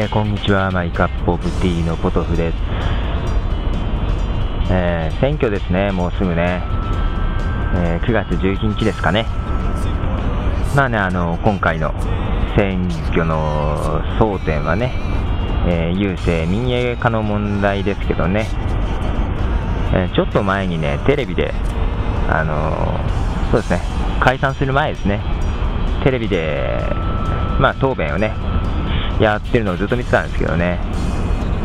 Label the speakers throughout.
Speaker 1: えー、こんにちは。マイカップオブティーのポトフです、えー、選挙ですね。もうすぐね、えー、9月11日ですかね。まあねあの今回の選挙の争点はね、え郵政民営化の問題ですけどね、えちょっと前にねテレビであのそうですね。解散する前ですね。テレビでまあ答弁をねやってるのをずっと見てたんですけどね、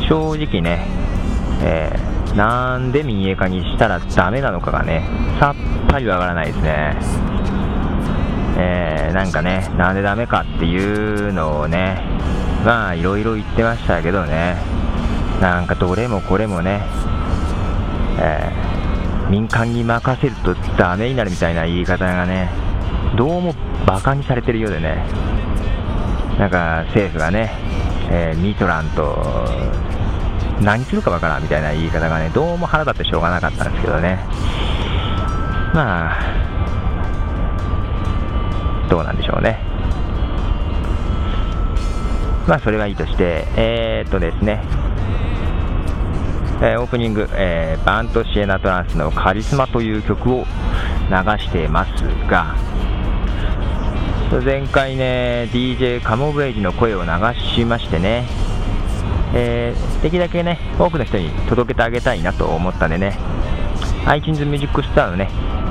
Speaker 1: 正直ね、えー、なんで民営化にしたらダメなのかがね、さっぱりわからないですね。えー、なんかね、なんでダメかっていうのをね、まあいろいろ言ってましたけどね、なんかどれもこれもね、えー、民間に任せるとダメになるみたいな言い方がね、どうもバカにされてるようでね、なんか政府がね、えー、ミトランと何するかわからんみたいな言い方がね、どうも腹立ってしょうがなかったんですけどね、まあ、どうなんでしょうね。まあ、それはいいとして、えー、っとですね、えー、オープニング、えー、バントシエナトランスのカリスマという曲を流してますが、前回ね、DJ カモブエイジの声を流しましてね、えー、できるだけね、多くの人に届けてあげたいなと思ったんでね、iTunes Music Star のね、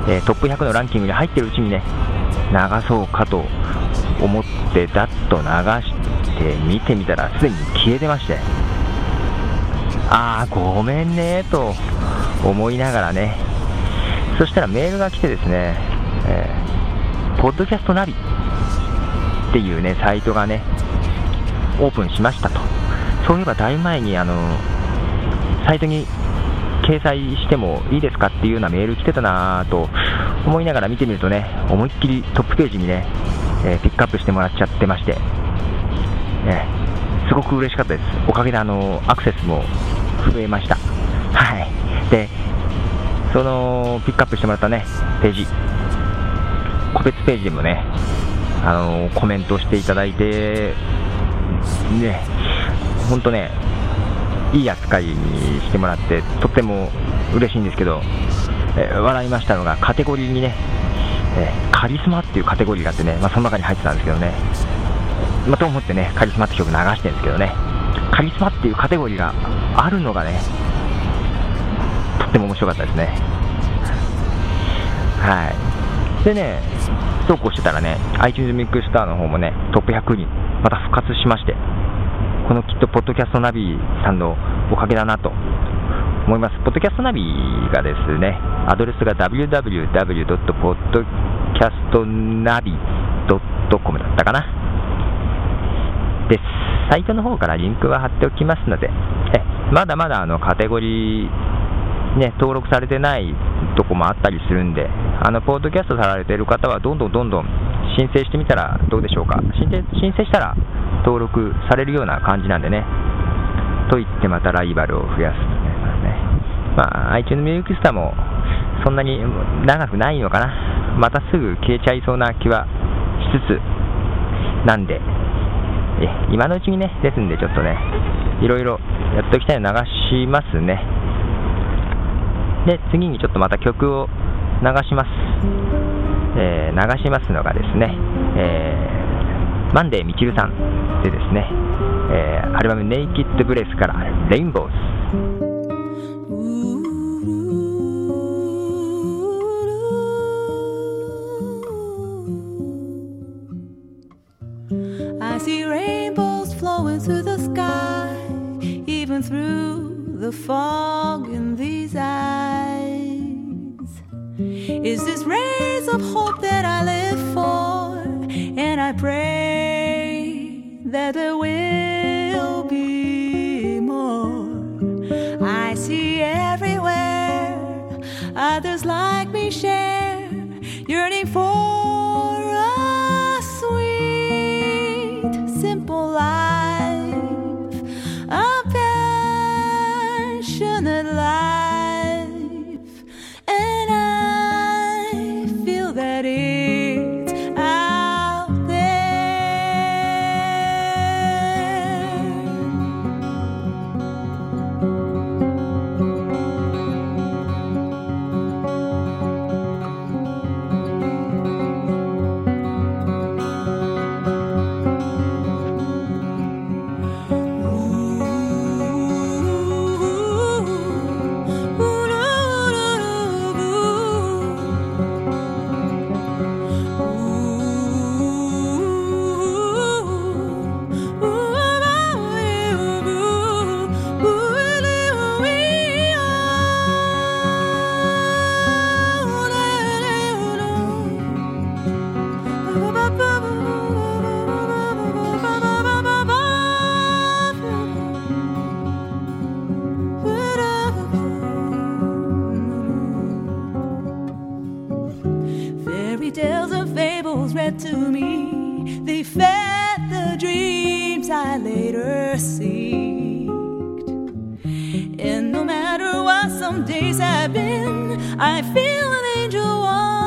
Speaker 1: えー、トップ100のランキングに入ってるうちにね、流そうかと思って、だっと流して見てみたら、すでに消えてまして、あー、ごめんねと思いながらね、そしたらメールが来てですね、えー、ポッドキャストナビっていうね、サイトがね、オープンしましたと。そういえばだいぶ前に、あの、サイトに掲載してもいいですかっていうようなメール来てたなと思いながら見てみるとね、思いっきりトップページにね、えー、ピックアップしてもらっちゃってまして、ね、すごく嬉しかったです。おかげであのアクセスも増えました。はい。で、そのピックアップしてもらったね、ページ、個別ページでもね、あのコメントしていただいて、ね、本当ね、いい扱いにしてもらって、とっても嬉しいんですけど、え笑いましたのが、カテゴリーにね、えカリスマっていうカテゴリーがあってね、まあ、その中に入ってたんですけどね、まあ、と思ってね、カリスマって曲流してるんですけどね、カリスマっていうカテゴリーがあるのがね、とっても面白かったですね。はい。でね、投稿してたらね、iTunes Mix Star の方もね、トップ100にまた復活しまして、このきっと、ポッドキャストナビさんのおかげだなと思います。ポッドキャストナビがですね、アドレスが www.podcastnavi.com だったかな。です。サイトの方からリンクは貼っておきますので、えまだまだあのカテゴリーね、登録されてないとこもあったりするんで、あのポッドキャストされてる方は、どんどんどんどん申請してみたらどうでしょうか、申請したら登録されるような感じなんでね、と言ってまたライバルを増やすとね、まあ、iTunes Music Store もそんなに長くないのかな、またすぐ消えちゃいそうな気はしつつ、なんで、え今のうちにね、ですんで、ちょっとね、いろいろやっておきたいの流しますね。で、次にちょっとまた曲を流します。えー、流しますのがですね、えー、マンデーみちるさんでですね、えー、アルバムネイキッドブレスからレインボーズ。I see rainbows flowing through the sky, even through fog in these eyes. is this rays of hope that I live for, and I pray that there will be more. I see everywhere others like me.
Speaker 2: They fed the dreams I later seeked. And no matter what some days have been, I feel an angel watch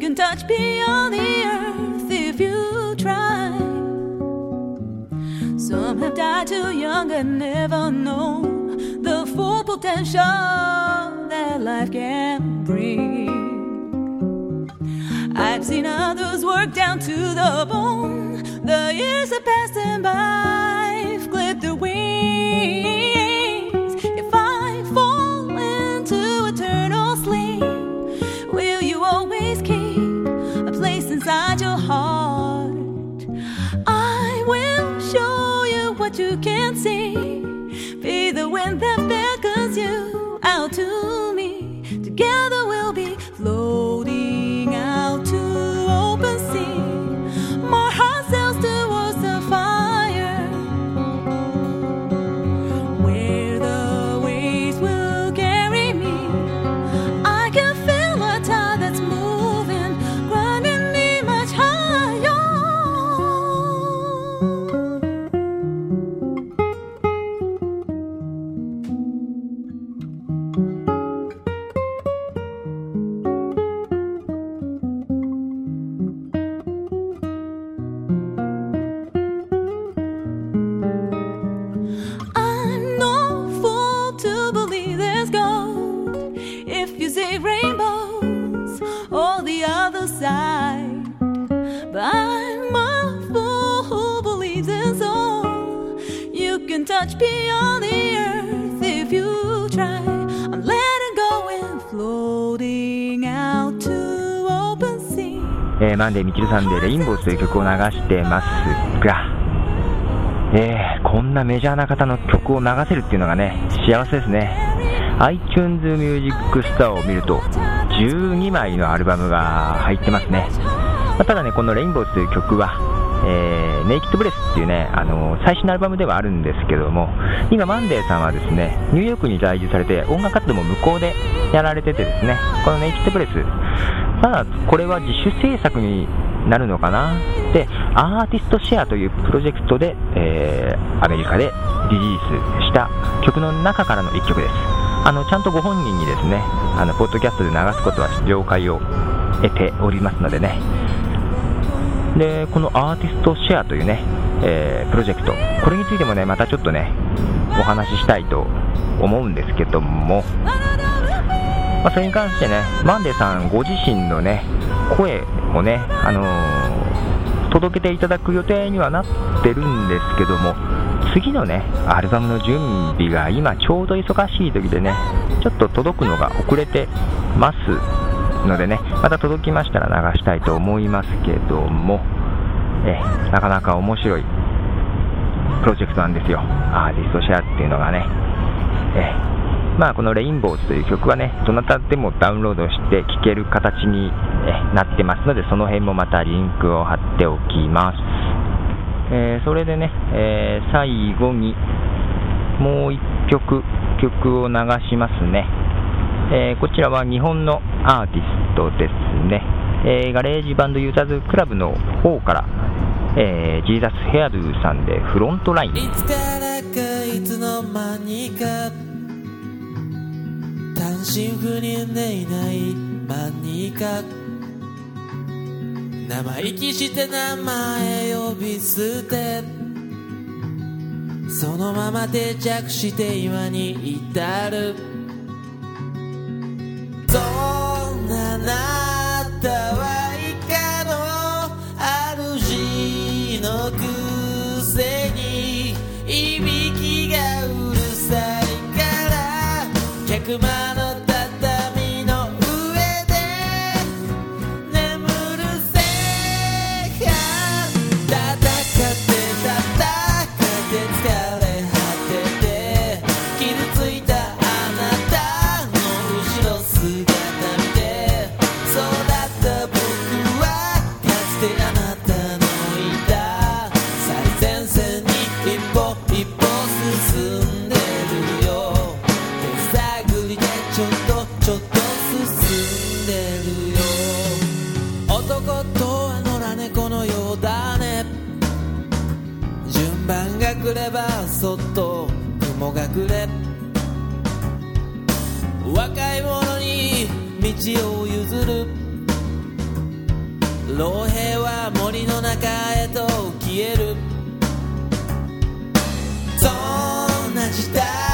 Speaker 2: can touch beyond the earth if you try. Some have died too young and never know the full potential that life can bring. I've seen others work down to the bone. The years have passed them by, clipped their wings. Inside your heart? I will show you what you can't see. Be the wind that You can touch beyond the earth if you try. I'm letting go and floating out to open sea.
Speaker 1: えーマンデー・ミチルさんでレインボーズという曲を流してますが、えーこんなメジャーな方の曲を流せるっていうのがね、幸せですね。iTunes Music Store を見ると、12枚のアルバムが入ってますね。まあただね、このレインボーズという曲は、え、ネイキッドブレスっていうね、あの最新のアルバムではあるんですけども、今、マンデーさんはですね、ニューヨークに在住されて、音楽活動も向こうでやられててですね、このネイキッドブレス、ただこれは自主制作になるのかな？で、アーティストシェアというプロジェクトで、えーアメリカでリリースした曲の中からの1曲です。あのちゃんとご本人にですね、あのポッドキャストで流すことは了解を得ておりますのでね、でこのアーティストシェアというね、えープロジェクト、これについてもね、またちょっとね、お話ししたいと思うんですけども、まあ、それに関してね、マンデーさんご自身のね、声をね、あのー届けていただく予定にはなってるんですけども、次のね、アルバムの準備が今ちょうど忙しい時でね、ちょっと届くのが遅れてます。のでね、また届きましたら流したいと思いますけども、えなかなか面白いプロジェクトなんですよ、アーティストシェアっていうのがね。えまあ、このレインボーズという曲はね、どなたでもダウンロードして聴ける形になってますので、その辺もまたリンクを貼っておきます。えーそれでね、えー最後にもう一曲、曲を流しますね。えーこちらは日本のアーティストですね。えーガレージバンドユーザーズクラブの方から、えージーザスヘアドゥさんでフロントライン。
Speaker 3: いつからかいつの間にか単身赴任でいない間にか生意気して名前呼び捨てそのまま定着して今に至るそんなたは以下の主の国晩が来ればそっと雲が暮れ。若い者に道を譲る。老兵は森の中へと消える。そんな時代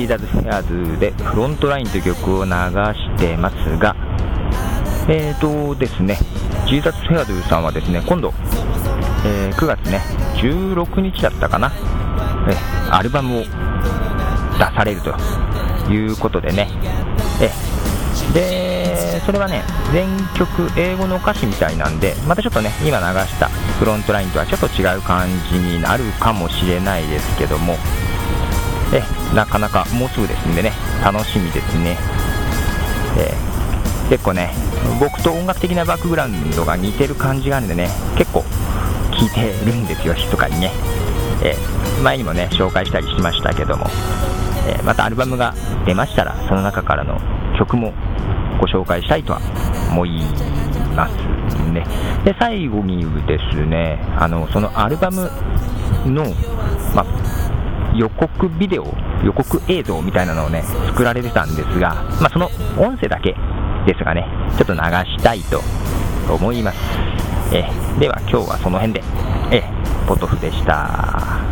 Speaker 1: えージーズフェアーズでフロントラインという曲を流してますが、えーとですね、ジーザズフェアーズさんはですね、今度、えー9月ね、16日だったかな、えーアルバムを出されるということでね、えーで、それはね、全曲英語の歌詞みたいなんで、またちょっとね、今流したフロントラインとはちょっと違う感じになるかもしれないですけども、えなかなかもうすぐですんでね、楽しみですね。えー結構ね、僕と音楽的なバックグラウンドが似てる感じがあるんでね、結構聴いてるんですよ、密かにね。えー前にもね、紹介したりしましたけども、えーまたアルバムが出ましたら、その中からの曲もご紹介したいとは思いますね。で、最後にですね、あの、そのアルバムの、まあ、予告ビデオ、予告映像みたいなのをね、作られてたんですが、まあ、その音声だけですがね、ちょっと流したいと思います。えでは今日はその辺で、えポトフでした。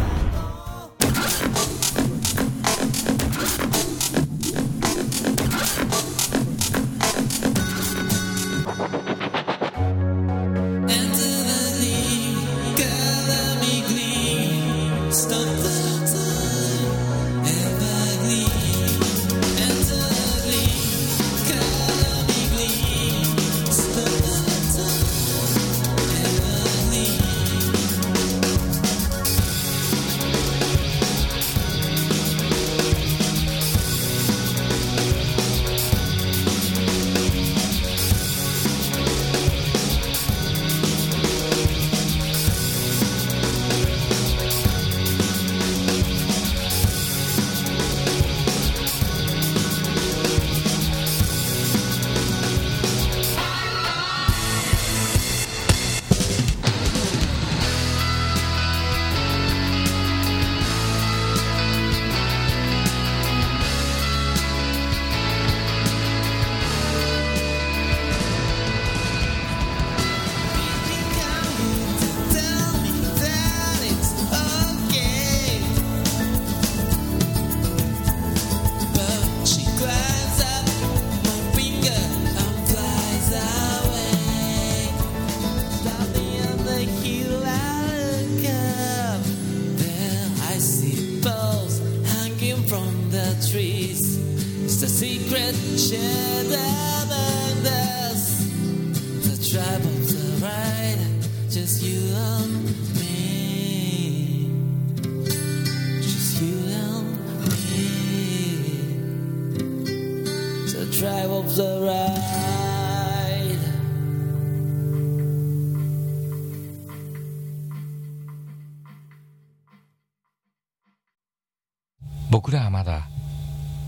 Speaker 4: 僕らはまだ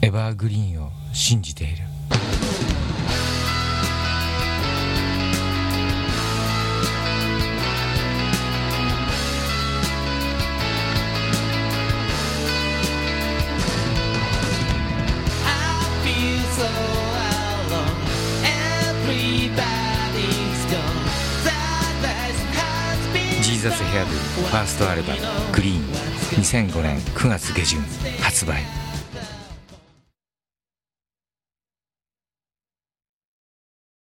Speaker 4: エバーグリーンを信じているァーストアルバム「グリーン」2005年9月下旬発売